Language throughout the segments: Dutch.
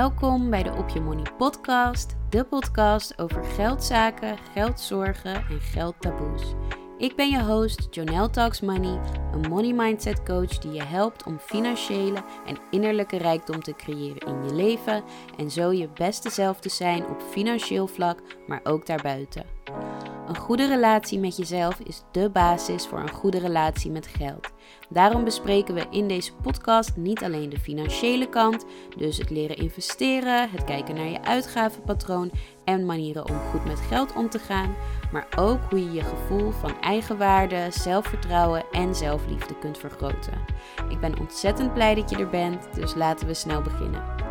Welkom bij de Op Je Money podcast, de podcast over geldzaken, geldzorgen en geldtaboes. Ik ben je host, Jonelle Talks Money, een money mindset coach die je helpt om financiële en innerlijke rijkdom te creëren in je leven en zo je beste zelf te zijn op financieel vlak, maar ook daarbuiten. Een goede relatie met jezelf is de basis voor een goede relatie met geld. Daarom bespreken we in deze podcast niet alleen de financiële kant, dus het leren investeren, het kijken naar je uitgavenpatroon en manieren om goed met geld om te gaan, maar ook hoe je je gevoel van eigenwaarde, zelfvertrouwen en zelfliefde kunt vergroten. Ik ben ontzettend blij dat je er bent, dus laten we snel beginnen.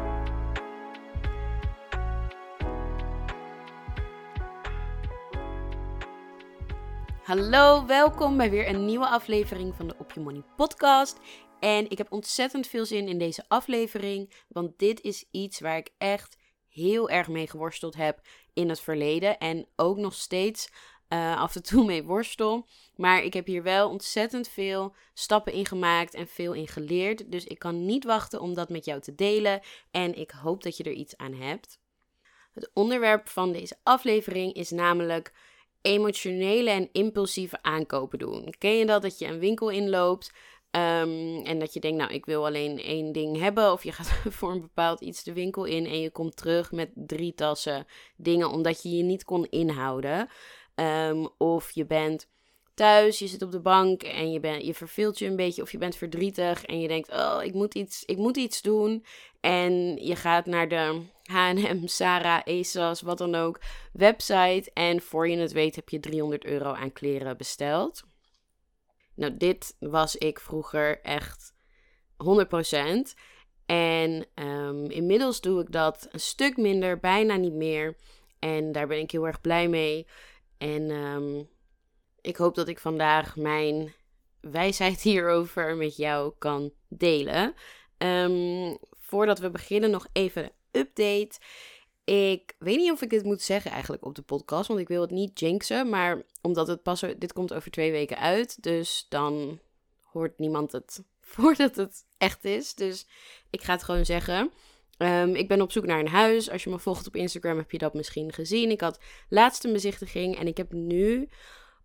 Hallo, welkom bij weer een nieuwe aflevering van de Op Je Money podcast. En ik heb ontzettend veel zin in deze aflevering, want dit is iets waar ik echt heel erg mee geworsteld heb in het verleden en ook nog steeds uh, af en toe mee worstel. Maar ik heb hier wel ontzettend veel stappen in gemaakt en veel in geleerd. Dus ik kan niet wachten om dat met jou te delen en ik hoop dat je er iets aan hebt. Het onderwerp van deze aflevering is namelijk emotionele en impulsieve aankopen doen. Ken je dat? Dat je een winkel inloopt um, en dat je denkt, nou, ik wil alleen één ding hebben. Of je gaat voor een bepaald iets de winkel in en je komt terug met drie tassen dingen omdat je je niet kon inhouden. Um, of je bent thuis, je zit op de bank en je, bent, je verveelt je een beetje of je bent verdrietig en je denkt, oh, ik moet iets, ik moet iets doen. En je gaat naar de H&M, Sarah, ASOS, wat dan ook, website en voor je het weet heb je 300 euro aan kleren besteld. Nou, dit was ik vroeger echt 100%. En um, inmiddels doe ik dat een stuk minder, bijna niet meer. En daar ben ik heel erg blij mee. En um, ik hoop dat ik vandaag mijn wijsheid hierover met jou kan delen. Um, voordat we beginnen, nog even een update. Ik weet niet of ik dit moet zeggen eigenlijk op de podcast, want ik wil het niet jinxen. Maar omdat het pas, dit komt over twee weken uit, dus dan hoort niemand het voordat het echt is. Dus ik ga het gewoon zeggen. Um, ik ben op zoek naar een huis. Als je me volgt op Instagram heb je dat misschien gezien. Ik had laatst een bezichtiging en ik heb nu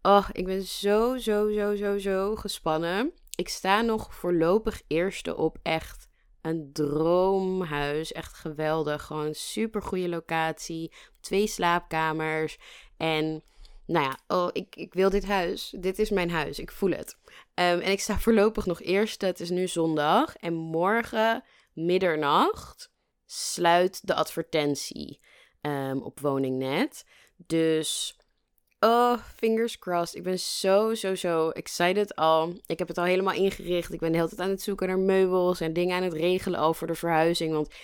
Oh, ik ben zo, zo, zo, zo, zo gespannen. Ik sta nog voorlopig eerste op echt een droomhuis. Echt geweldig. Gewoon super goede locatie. Twee slaapkamers. En nou ja, oh, ik, ik wil dit huis. Dit is mijn huis. Ik voel het. Um, en ik sta voorlopig nog eerste. Het is nu zondag. En morgen middernacht sluit de advertentie um, op Woningnet. Dus Oh, fingers crossed. Ik ben zo, zo, zo excited al. Ik heb het al helemaal ingericht. Ik ben de hele tijd aan het zoeken naar meubels en dingen aan het regelen over de verhuizing. Want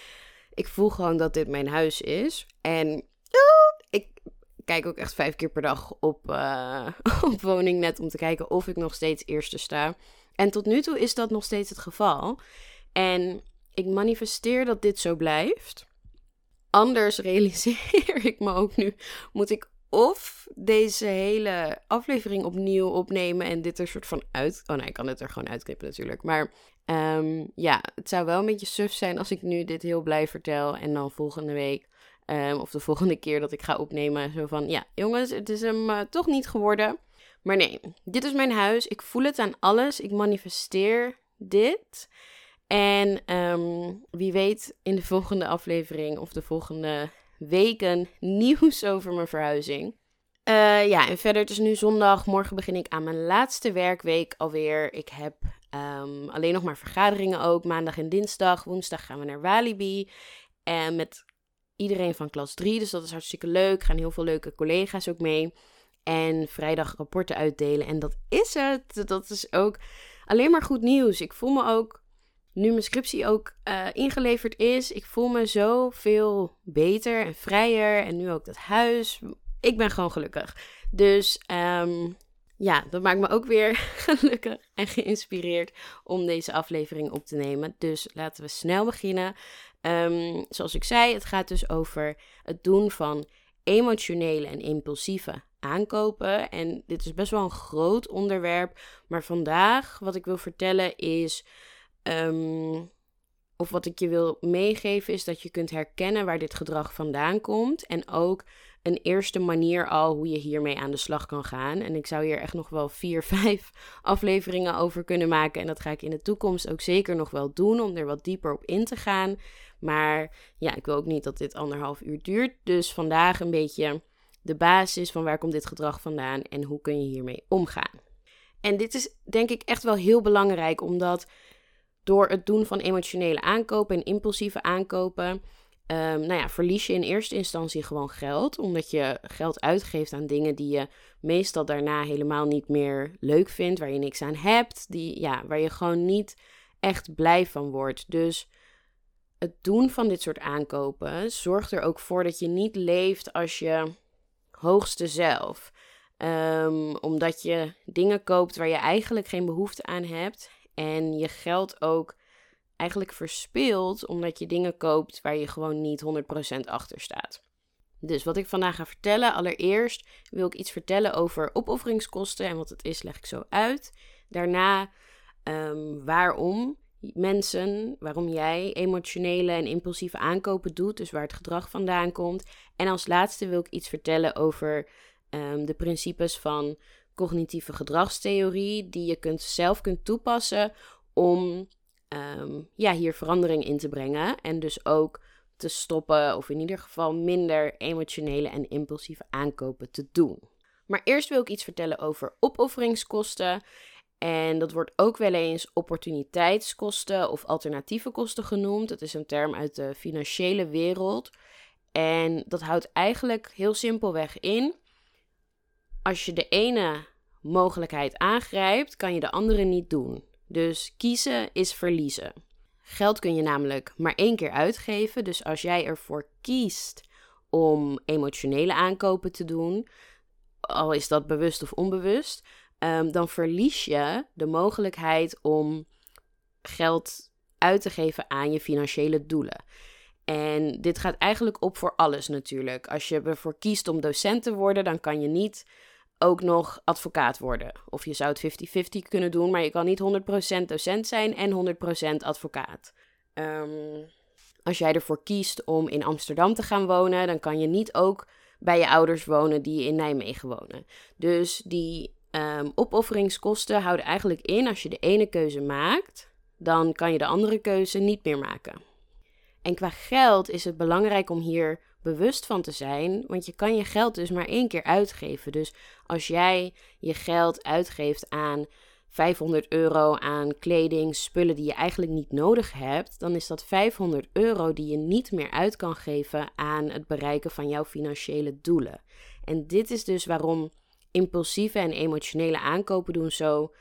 ik voel gewoon dat dit mijn huis is. En oh, ik kijk ook echt vijf keer per dag op, uh, op Woningnet om te kijken of ik nog steeds eerste sta. En tot nu toe is dat nog steeds het geval. En ik manifesteer dat dit zo blijft. Anders realiseer ik me ook nu, moet ik of deze hele aflevering opnieuw opnemen en dit er soort van uit. Oh nee, ik kan het er gewoon uitknippen natuurlijk. Maar um, ja, het zou wel een beetje suf zijn als ik nu dit heel blij vertel. En dan volgende week, um, of de volgende keer dat ik ga opnemen, zo van: ja, jongens, het is hem uh, toch niet geworden. Maar nee, dit is mijn huis. Ik voel het aan alles. Ik manifesteer dit. En um, wie weet in de volgende aflevering of de volgende weken nieuws over mijn verhuizing. Uh, ja, en verder, het is nu zondag. Morgen begin ik aan mijn laatste werkweek alweer. Ik heb um, alleen nog maar vergaderingen ook. Maandag en dinsdag. Woensdag gaan we naar Walibi. En met iedereen van klas 3. Dus dat is hartstikke leuk. Gaan heel veel leuke collega's ook mee. En vrijdag rapporten uitdelen. En dat is het. Dat is ook alleen maar goed nieuws. Ik voel me ook nu mijn scriptie ook uh, ingeleverd is, ik voel me zo veel beter en vrijer. En nu ook dat huis. Ik ben gewoon gelukkig. Dus um, ja, dat maakt me ook weer gelukkig en geïnspireerd om deze aflevering op te nemen. Dus laten we snel beginnen. Um, zoals ik zei, het gaat dus over het doen van emotionele en impulsieve aankopen. En dit is best wel een groot onderwerp. Maar vandaag wat ik wil vertellen is Um, of wat ik je wil meegeven is dat je kunt herkennen waar dit gedrag vandaan komt. En ook een eerste manier al hoe je hiermee aan de slag kan gaan. En ik zou hier echt nog wel vier, vijf afleveringen over kunnen maken. En dat ga ik in de toekomst ook zeker nog wel doen om er wat dieper op in te gaan. Maar ja, ik wil ook niet dat dit anderhalf uur duurt. Dus vandaag een beetje de basis van waar komt dit gedrag vandaan en hoe kun je hiermee omgaan. En dit is denk ik echt wel heel belangrijk, omdat door het doen van emotionele aankopen en impulsieve aankopen Um, nou ja, verlies je in eerste instantie gewoon geld, omdat je geld uitgeeft aan dingen die je meestal daarna helemaal niet meer leuk vindt, waar je niks aan hebt, die, ja, waar je gewoon niet echt blij van wordt. Dus het doen van dit soort aankopen zorgt er ook voor dat je niet leeft als je hoogste zelf. Um, omdat je dingen koopt waar je eigenlijk geen behoefte aan hebt en je geld ook eigenlijk verspeelt omdat je dingen koopt waar je gewoon niet 100% achter staat. Dus wat ik vandaag ga vertellen, allereerst wil ik iets vertellen over opofferingskosten en wat het is, leg ik zo uit. Daarna um, waarom mensen, waarom jij emotionele en impulsieve aankopen doet, dus waar het gedrag vandaan komt. En als laatste wil ik iets vertellen over um, de principes van cognitieve gedragstheorie, die je kunt, zelf kunt toepassen om um, ja, hier verandering in te brengen. En dus ook te stoppen, of in ieder geval minder emotionele en impulsieve aankopen te doen. Maar eerst wil ik iets vertellen over opofferingskosten. En dat wordt ook wel eens opportuniteitskosten of alternatieve kosten genoemd. Dat is een term uit de financiële wereld. En dat houdt eigenlijk heel simpelweg in. Als je de ene mogelijkheid aangrijpt, kan je de andere niet doen. Dus kiezen is verliezen. Geld kun je namelijk maar één keer uitgeven. Dus als jij ervoor kiest om emotionele aankopen te doen, al is dat bewust of onbewust, um, dan verlies je de mogelijkheid om geld uit te geven aan je financiële doelen. En dit gaat eigenlijk op voor alles natuurlijk. Als je ervoor kiest om docent te worden, dan kan je niet ook nog advocaat worden. Of je zou het 50-50 kunnen doen, maar je kan niet 100% docent zijn en 100% advocaat. Um, als jij ervoor kiest om in Amsterdam te gaan wonen, dan kan je niet ook bij je ouders wonen die in Nijmegen wonen. Dus die um, opofferingskosten houden eigenlijk in als je de ene keuze maakt, dan kan je de andere keuze niet meer maken. En qua geld is het belangrijk om hier bewust van te zijn, want je kan je geld dus maar één keer uitgeven. Dus als jij je geld uitgeeft aan 500 euro aan kleding, spullen die je eigenlijk niet nodig hebt, dan is dat 500 euro die je niet meer uit kan geven aan het bereiken van jouw financiële doelen. En dit is dus waarom impulsieve en emotionele aankopen doen zo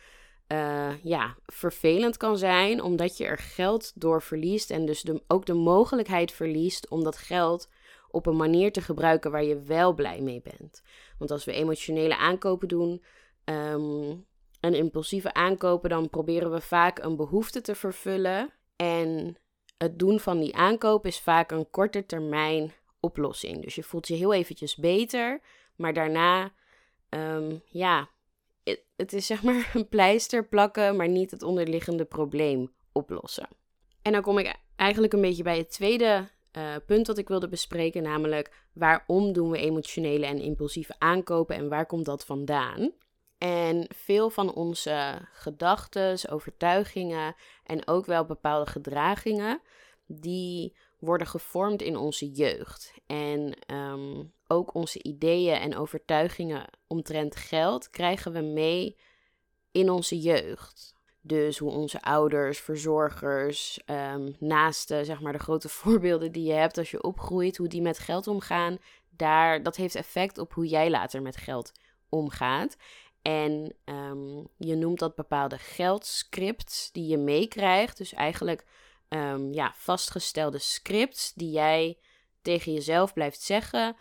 uh, ja, vervelend kan zijn, omdat je er geld door verliest en dus ook de mogelijkheid verliest om dat geld op een manier te gebruiken waar je wel blij mee bent. Want als we emotionele aankopen doen um, en impulsieve aankopen, dan proberen we vaak een behoefte te vervullen. En het doen van die aankoop is vaak een korte termijn oplossing. Dus je voelt je heel eventjes beter, maar daarna, um, ja, het, het is zeg maar een pleister plakken, maar niet het onderliggende probleem oplossen. En dan kom ik eigenlijk een beetje bij het tweede uh, punt dat ik wilde bespreken, namelijk waarom doen we emotionele en impulsieve aankopen en waar komt dat vandaan? En veel van onze gedachten, overtuigingen en ook wel bepaalde gedragingen, die worden gevormd in onze jeugd. En um, ook onze ideeën en overtuigingen omtrent geld krijgen we mee in onze jeugd. Dus hoe onze ouders, verzorgers, um, naasten, zeg maar de grote voorbeelden die je hebt als je opgroeit, hoe die met geld omgaan, daar, dat heeft effect op hoe jij later met geld omgaat. En um, je noemt dat bepaalde geldscripts die je meekrijgt. Dus eigenlijk um, ja, vastgestelde scripts die jij tegen jezelf blijft zeggen,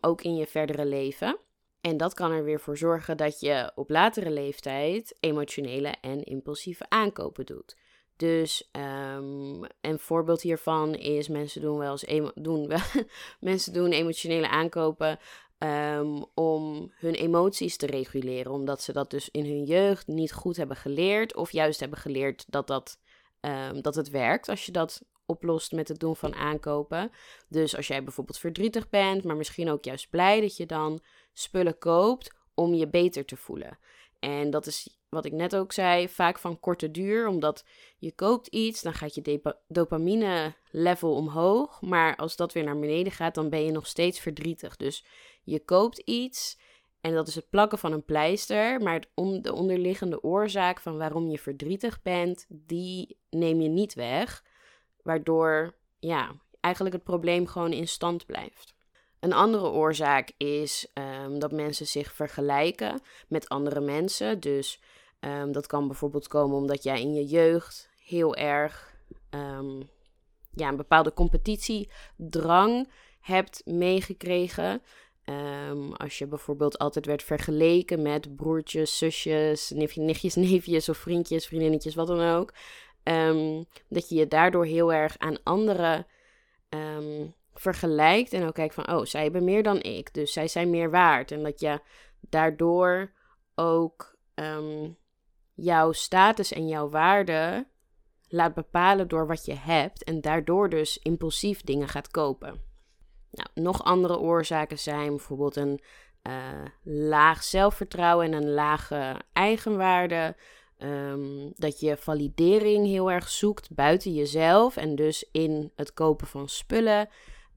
ook in je verdere leven. En dat kan er weer voor zorgen dat je op latere leeftijd emotionele en impulsieve aankopen doet. Dus um, een voorbeeld hiervan is mensen doen wel eens doen wel, mensen doen emotionele aankopen um, om hun emoties te reguleren, omdat ze dat dus in hun jeugd niet goed hebben geleerd of juist hebben geleerd dat dat ehm, dat het werkt als je dat oplost met het doen van aankopen. Dus als jij bijvoorbeeld verdrietig bent, maar misschien ook juist blij dat je dan spullen koopt om je beter te voelen. En dat is wat ik net ook zei, vaak van korte duur, omdat je koopt iets, dan gaat je dopamine level omhoog, maar als dat weer naar beneden gaat, dan ben je nog steeds verdrietig. Dus je koopt iets en dat is het plakken van een pleister, maar de onderliggende oorzaak van waarom je verdrietig bent, die neem je niet weg, waardoor ja, eigenlijk het probleem gewoon in stand blijft. Een andere oorzaak is ehm, dat mensen zich vergelijken met andere mensen. Dus ehm, dat kan bijvoorbeeld komen omdat jij in je jeugd heel erg um, ja, een bepaalde competitiedrang hebt meegekregen. als je bijvoorbeeld altijd werd vergeleken met broertjes, zusjes, nichtjes, neefjes of vriendjes, vriendinnetjes, wat dan ook. dat je je daardoor heel erg aan anderen vergelijkt en ook kijkt van, oh, zij hebben meer dan ik, dus zij zijn meer waard. En dat je daardoor ook um, jouw status en jouw waarde laat bepalen door wat je hebt en daardoor dus impulsief dingen gaat kopen. Nou, nog andere oorzaken zijn bijvoorbeeld een uh, laag zelfvertrouwen en een lage eigenwaarde. Um, dat je validering heel erg zoekt buiten jezelf en dus in het kopen van spullen.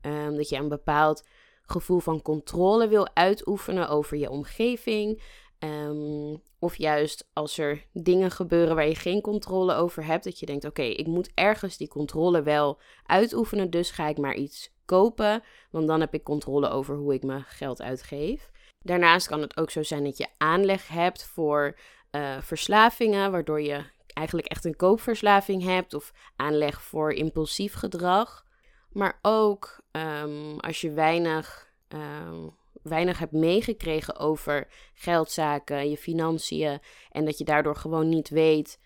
Um, dat je een bepaald gevoel van controle wil uitoefenen over je omgeving. Um, of juist als er dingen gebeuren waar je geen controle over hebt, dat je denkt: oké, ik moet ergens die controle wel uitoefenen, dus ga ik maar iets kopen, want dan heb ik controle over hoe ik mijn geld uitgeef. Daarnaast kan het ook zo zijn dat je aanleg hebt voor uh, verslavingen, waardoor je eigenlijk echt een koopverslaving hebt of aanleg voor impulsief gedrag. Maar ook um, als je weinig, um, weinig hebt meegekregen over geldzaken, je financiën. En dat je daardoor gewoon niet weet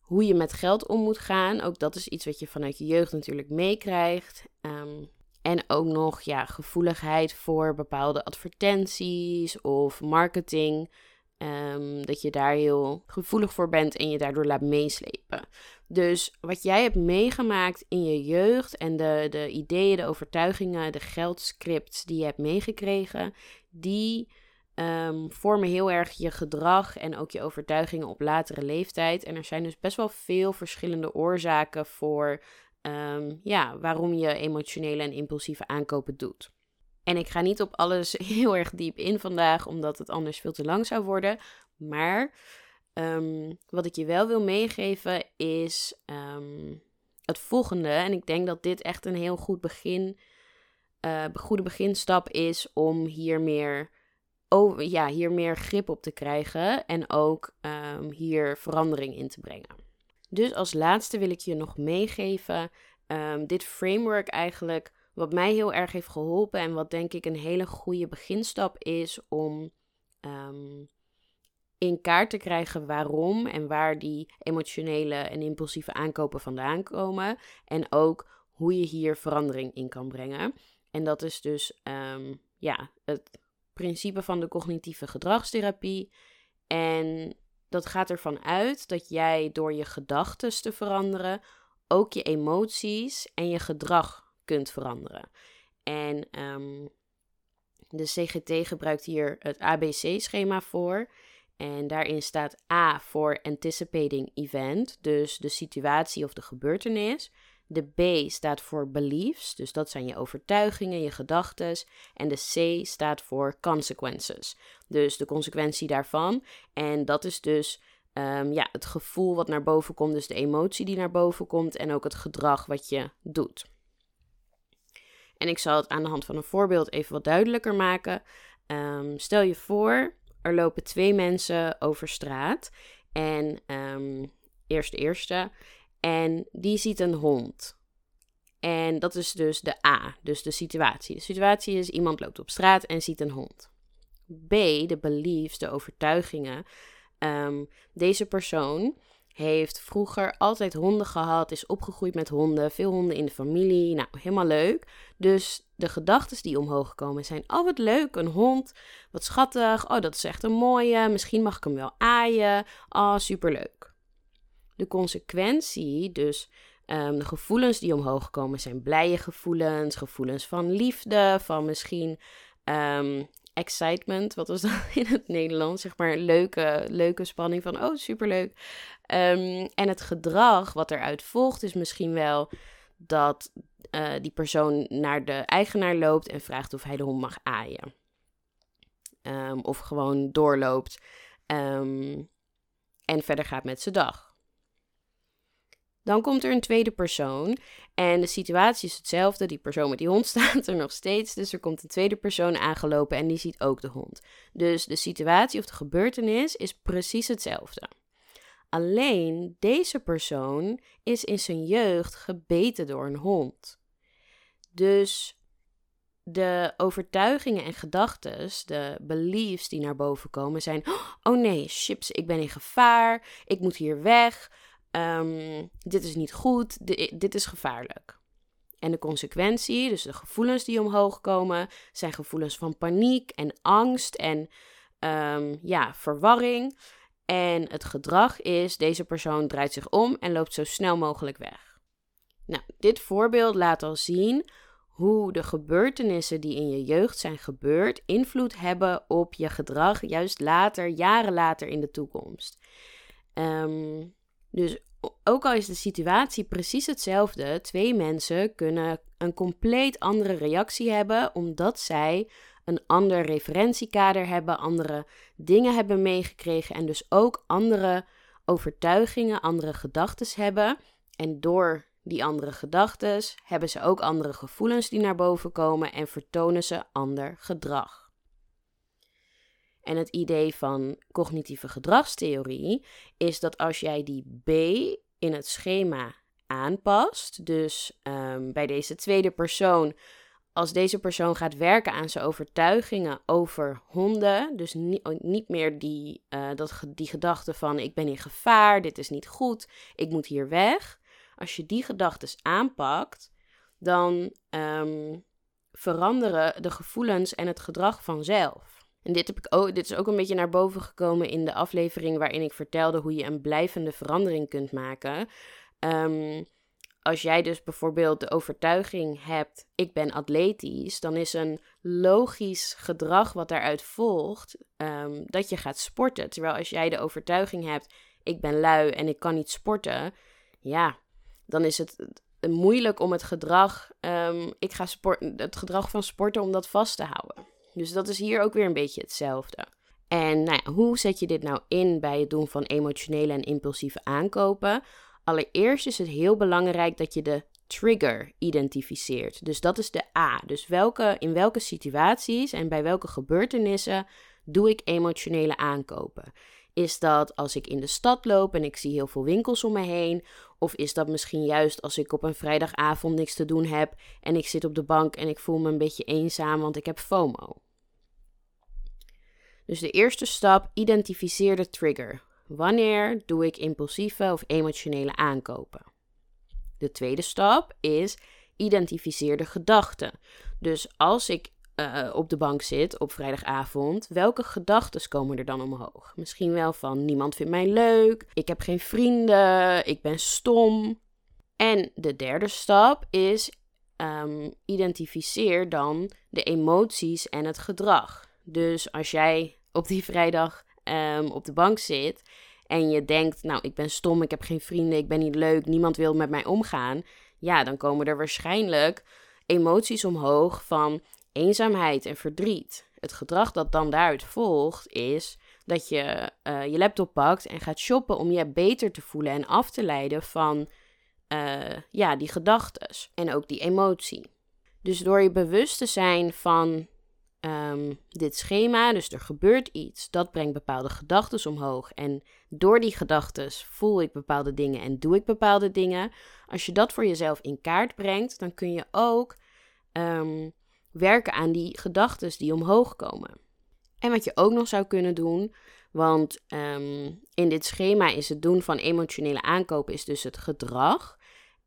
hoe je met geld om moet gaan. Ook dat is iets wat je vanuit je jeugd natuurlijk meekrijgt. Um, en ook nog ja, gevoeligheid voor bepaalde advertenties of marketing. Dat je daar heel gevoelig voor bent en je daardoor laat meeslepen. Dus wat jij hebt meegemaakt in je jeugd en de, de ideeën, de overtuigingen, de geldscripts die je hebt meegekregen, die um, vormen heel erg je gedrag en ook je overtuigingen op latere leeftijd. En er zijn dus best wel veel verschillende oorzaken voor um, ja, waarom je emotionele en impulsieve aankopen doet. En ik ga niet op alles heel erg diep in vandaag, omdat het anders veel te lang zou worden. Maar um, wat ik je wel wil meegeven is um, het volgende. En ik denk dat dit echt een heel goed begin, uh, goede beginstap is om hier meer, over, ja, hier meer grip op te krijgen. En ook um, hier verandering in te brengen. Dus als laatste wil ik je nog meegeven. dit framework eigenlijk wat mij heel erg heeft geholpen en wat denk ik een hele goede beginstap is om in kaart te krijgen waarom en waar die emotionele en impulsieve aankopen vandaan komen. En ook hoe je hier verandering in kan brengen. En dat is dus um, ja, het principe van de cognitieve gedragstherapie. En dat gaat ervan uit dat jij door je gedachten te veranderen ook je emoties en je gedrag kunt veranderen. En um, de CGT gebruikt hier het ABC-schema voor. En daarin staat A voor anticipating event, dus de situatie of de gebeurtenis. De B staat voor beliefs, dus dat zijn je overtuigingen, je gedachten. En de C staat voor consequences, dus de consequentie daarvan. En dat is dus um, ja, het gevoel wat naar boven komt, dus de emotie die naar boven komt en ook het gedrag wat je doet. En ik zal het aan de hand van een voorbeeld even wat duidelijker maken. Um, stel je voor, er lopen twee mensen over straat. En um, eerst de eerste. En die ziet een hond. En dat is dus de A, dus de situatie. De situatie is iemand loopt op straat en ziet een hond. B, de beliefs, de overtuigingen. Um, deze persoon heeft vroeger altijd honden gehad, is opgegroeid met honden, veel honden in de familie. Nou, helemaal leuk. Dus de gedachten die omhoog komen zijn: oh wat leuk, een hond, wat schattig. Oh, dat is echt een mooie. Misschien mag ik hem wel aaien. Oh, superleuk. de consequentie, dus ehm, de gevoelens die omhoog komen, zijn blije gevoelens, gevoelens van liefde, van misschien ehm, excitement, wat was dat in het Nederlands? Zeg maar leuke, leuke spanning van, oh superleuk. Um, en het gedrag wat eruit volgt is misschien wel dat uh, die persoon naar de eigenaar loopt en vraagt of hij de hond mag aaien. Um, of gewoon doorloopt um, en verder gaat met zijn dag. Dan komt er een tweede persoon en de situatie is hetzelfde. Die persoon met die hond staat er nog steeds. Dus er komt een tweede persoon aangelopen en die ziet ook de hond. Dus de situatie of de gebeurtenis is precies hetzelfde. Alleen deze persoon is in zijn jeugd gebeten door een hond. Dus de overtuigingen en gedachten, de beliefs die naar boven komen, zijn: oh nee, chips, ik ben in gevaar, ik moet hier weg, um, dit is niet goed, dit is gevaarlijk. En de consequentie, dus de gevoelens die omhoog komen, zijn gevoelens van paniek en angst en um, ja, verwarring. En het gedrag is: deze persoon draait zich om en loopt zo snel mogelijk weg. Nou, dit voorbeeld laat al zien hoe de gebeurtenissen die in je jeugd zijn gebeurd invloed hebben op je gedrag, juist later, jaren later in de toekomst. Um, dus ook al is de situatie precies hetzelfde, twee mensen kunnen een compleet andere reactie hebben omdat zij een ander referentiekader hebben, andere dingen hebben meegekregen en dus ook andere overtuigingen, andere gedachten hebben. En door die andere gedachten hebben ze ook andere gevoelens die naar boven komen en vertonen ze ander gedrag. En het idee van cognitieve gedragstheorie is dat als jij die B in het schema aanpast, dus um, bij deze tweede persoon, als deze persoon gaat werken aan zijn overtuigingen over honden, dus niet, niet meer die, uh, dat, die gedachte van ik ben in gevaar, dit is niet goed, ik moet hier weg. Als je die gedachten aanpakt, dan um, veranderen de gevoelens en het gedrag vanzelf. En dit, heb ik ook, dit is ook een beetje naar boven gekomen in de aflevering waarin ik vertelde hoe je een blijvende verandering kunt maken. Um, als jij dus bijvoorbeeld de overtuiging hebt, ik ben atletisch, dan is een logisch gedrag wat daaruit volgt um, dat je gaat sporten. Terwijl als jij de overtuiging hebt, ik ben lui en ik kan niet sporten, ja, dan is het moeilijk om het gedrag, um, ik ga sport, het gedrag van sporten om dat vast te houden. Dus dat is hier ook weer een beetje hetzelfde. En nou hoe zet je dit nou in bij het doen van emotionele en impulsieve aankopen? Allereerst is het heel belangrijk dat je de trigger identificeert. Dus dat is de A. Dus welke, in welke situaties en bij welke gebeurtenissen doe ik emotionele aankopen? Is dat als ik in de stad loop en ik zie heel veel winkels om me heen? Of is dat misschien juist als ik op een vrijdagavond niks te doen heb en ik zit op de bank en ik voel me een beetje eenzaam want ik heb FOMO? Dus de eerste stap, identificeer de trigger. Wanneer doe ik impulsieve of emotionele aankopen? De tweede stap is identificeer de gedachten. Dus als ik uh, op de bank zit op vrijdagavond, welke gedachten komen er dan omhoog? Misschien wel van niemand vindt mij leuk, ik heb geen vrienden, ik ben stom. En de derde stap is um, identificeer dan de emoties en het gedrag. Dus als jij op die vrijdag um, op de bank zit en je denkt, nou, ik ben stom, ik heb geen vrienden, ik ben niet leuk, niemand wil met mij omgaan, ja, dan komen er waarschijnlijk emoties omhoog van eenzaamheid en verdriet. Het gedrag dat dan daaruit volgt is dat je uh, je laptop pakt en gaat shoppen om je beter te voelen en af te leiden van uh, ja, die gedachten en ook die emotie. Dus door je bewust te zijn van um, dit schema, dus er gebeurt iets, dat brengt bepaalde gedachten omhoog. En door die gedachten voel ik bepaalde dingen en doe ik bepaalde dingen. Als je dat voor jezelf in kaart brengt, dan kun je ook um, werken aan die gedachten die omhoog komen. En wat je ook nog zou kunnen doen, want um, in dit schema is het doen van emotionele aankopen is dus het gedrag.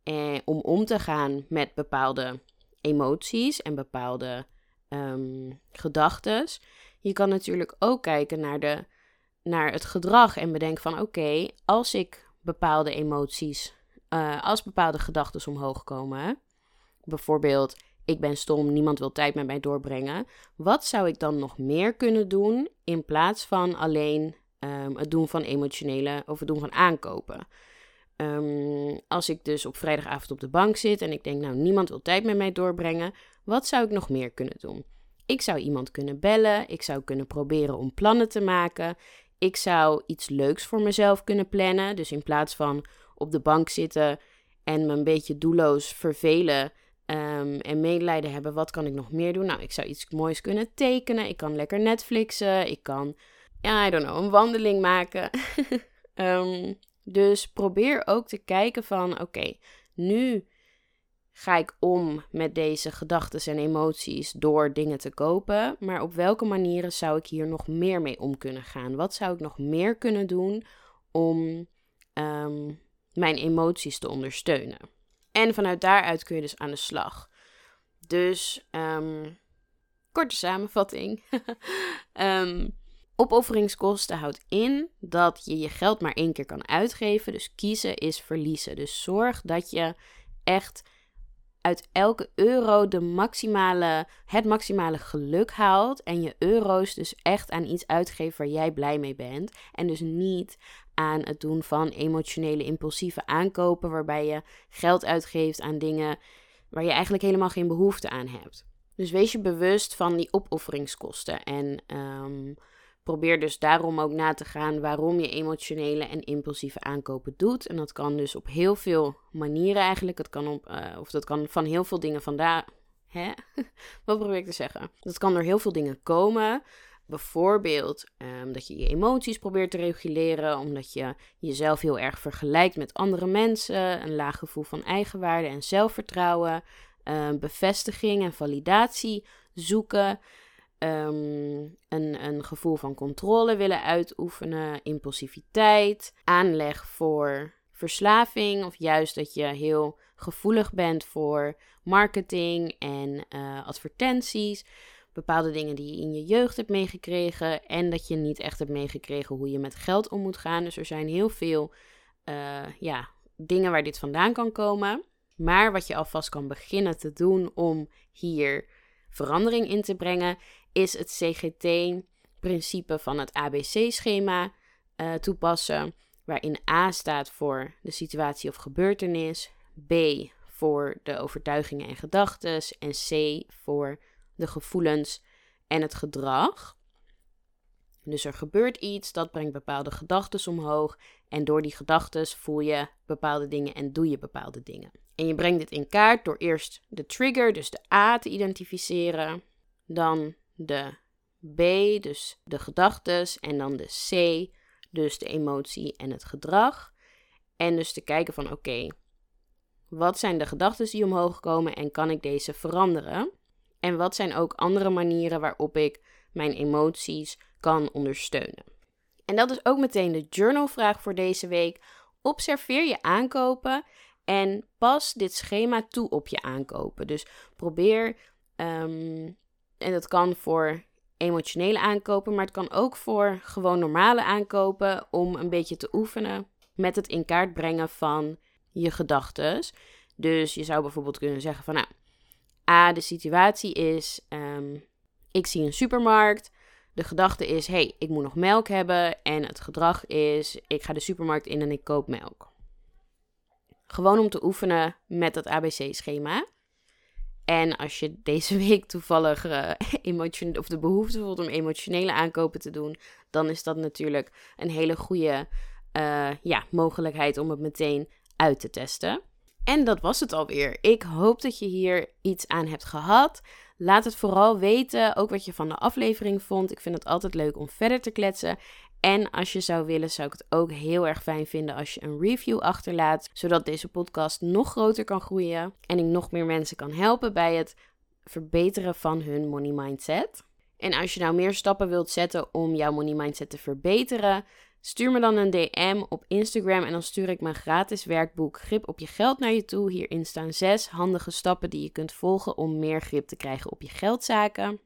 Eh, om om te gaan met bepaalde emoties en bepaalde um, gedachten. Je kan natuurlijk ook kijken naar, de, naar het gedrag en bedenken van oké, als ik bepaalde emoties, uh, als bepaalde gedachten omhoog komen. Bijvoorbeeld, ik ben stom, niemand wil tijd met mij doorbrengen. Wat zou ik dan nog meer kunnen doen in plaats van alleen um, het doen van emotionele of het doen van aankopen? Um, als ik dus op vrijdagavond op de bank zit en ik denk, nou, niemand wil tijd met mij doorbrengen, wat zou ik nog meer kunnen doen? Ik zou iemand kunnen bellen, ik zou kunnen proberen om plannen te maken, ik zou iets leuks voor mezelf kunnen plannen. Dus in plaats van op de bank zitten en me een beetje doelloos vervelen um, en medelijden hebben, wat kan ik nog meer doen? Nou, ik zou iets moois kunnen tekenen, ik kan lekker Netflixen, ik kan, ja, I don't know, een wandeling maken. um, dus probeer ook te kijken van, oké, nu ga ik om met deze gedachten en emoties door dingen te kopen. Maar op welke manieren zou ik hier nog meer mee om kunnen gaan? Wat zou ik nog meer kunnen doen om ehm, mijn emoties te ondersteunen? En vanuit daaruit kun je dus aan de slag. Dus, um, korte samenvatting. um, Opofferingskosten houdt in dat je je geld maar één keer kan uitgeven. Dus kiezen is verliezen. Dus zorg dat je echt uit elke euro de maximale, het maximale geluk haalt. En je euro's dus echt aan iets uitgeeft waar jij blij mee bent. En dus niet aan het doen van emotionele impulsieve aankopen. Waarbij je geld uitgeeft aan dingen waar je eigenlijk helemaal geen behoefte aan hebt. Dus wees je bewust van die opofferingskosten. En um, Probeer dus daarom ook na te gaan waarom je emotionele en impulsieve aankopen doet. En dat kan dus op heel veel manieren eigenlijk. Het kan op, uh, of dat kan van heel veel dingen vandaan. Hè? Wat probeer ik te zeggen? Dat kan door heel veel dingen komen. Bijvoorbeeld um, dat je je emoties probeert te reguleren, omdat je jezelf heel erg vergelijkt met andere mensen, een laag gevoel van eigenwaarde en zelfvertrouwen, um, bevestiging en validatie zoeken. Um, een, een gevoel van controle willen uitoefenen, impulsiviteit, aanleg voor verslaving of juist dat je heel gevoelig bent voor marketing en uh, advertenties, bepaalde dingen die je in je jeugd hebt meegekregen en dat je niet echt hebt meegekregen hoe je met geld om moet gaan. Dus er zijn heel veel uh, ja, dingen waar dit vandaan kan komen. Maar wat je alvast kan beginnen te doen om hier verandering in te brengen, is het CGT-principe van het ABC-schema eh, toepassen, waarin A staat voor de situatie of gebeurtenis, B voor de overtuigingen en gedachten en C voor de gevoelens en het gedrag. Dus er gebeurt iets, dat brengt bepaalde gedachten omhoog. En door die gedachten voel je bepaalde dingen en doe je bepaalde dingen. En je brengt dit in kaart door eerst de trigger, dus de A, te identificeren. Dan de B, dus de gedachtes, en dan de C, dus de emotie en het gedrag. En dus te kijken van oké, wat zijn de gedachten die omhoog komen en kan ik deze veranderen? En wat zijn ook andere manieren waarop ik mijn emoties kan ondersteunen? En dat is ook meteen de journalvraag voor deze week. Observeer je aankopen en pas dit schema toe op je aankopen. Dus probeer um, en dat kan voor emotionele aankopen, maar het kan ook voor gewoon normale aankopen om een beetje te oefenen met het in kaart brengen van je gedachten. Dus je zou bijvoorbeeld kunnen zeggen van nou, A, de situatie is, um, ik zie een supermarkt. De gedachte is, hey, ik moet nog melk hebben. En het gedrag is, ik ga de supermarkt in en ik koop melk. Gewoon om te oefenen met het ABC-schema. En als je deze week toevallig uh, of de behoefte voelt om emotionele aankopen te doen, dan is dat natuurlijk een hele goede uh, ja, mogelijkheid om het meteen uit te testen. En dat was het alweer. Ik hoop dat je hier iets aan hebt gehad. Laat het vooral weten, ook wat je van de aflevering vond. Ik vind het altijd leuk om verder te kletsen. En als je zou willen, zou ik het ook heel erg fijn vinden als je een review achterlaat, zodat deze podcast nog groter kan groeien en ik nog meer mensen kan helpen bij het verbeteren van hun money mindset. En als je nou meer stappen wilt zetten om jouw money mindset te verbeteren, stuur me dan een DM op Instagram en dan stuur ik mijn gratis werkboek Grip op je geld naar je toe. Hierin staan zes handige stappen die je kunt volgen om meer grip te krijgen op je geldzaken.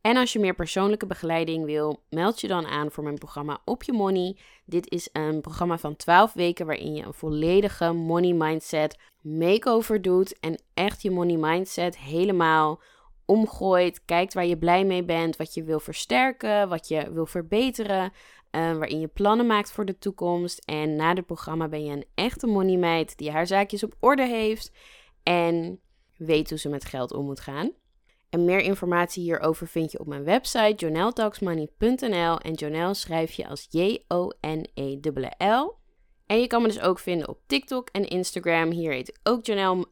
En als je meer persoonlijke begeleiding wil, meld je dan aan voor mijn programma Op Je Money. Dit is een programma van 12 weken waarin je een volledige money mindset makeover doet en echt je money mindset helemaal omgooit. Kijkt waar je blij mee bent, wat je wil versterken, wat je wil verbeteren. Uh, waarin je plannen maakt voor de toekomst. En na het programma ben je een echte money meid die haar zaakjes op orde heeft en weet hoe ze met geld om moet gaan. En meer informatie hierover vind je op mijn website joneltalksmoney.nl en Jonel schrijf je als J-O-N-E-L-L. En je kan me dus ook vinden op TikTok en Instagram. Hier heet ik ook Jonel.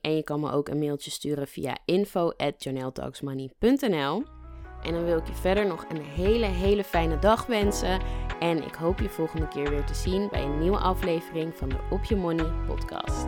En je kan me ook een mailtje sturen via info@joneltalksmoney.nl. En dan wil ik je verder nog een hele, hele fijne dag wensen. En ik hoop je volgende keer weer te zien bij een nieuwe aflevering van de Op Je Money podcast.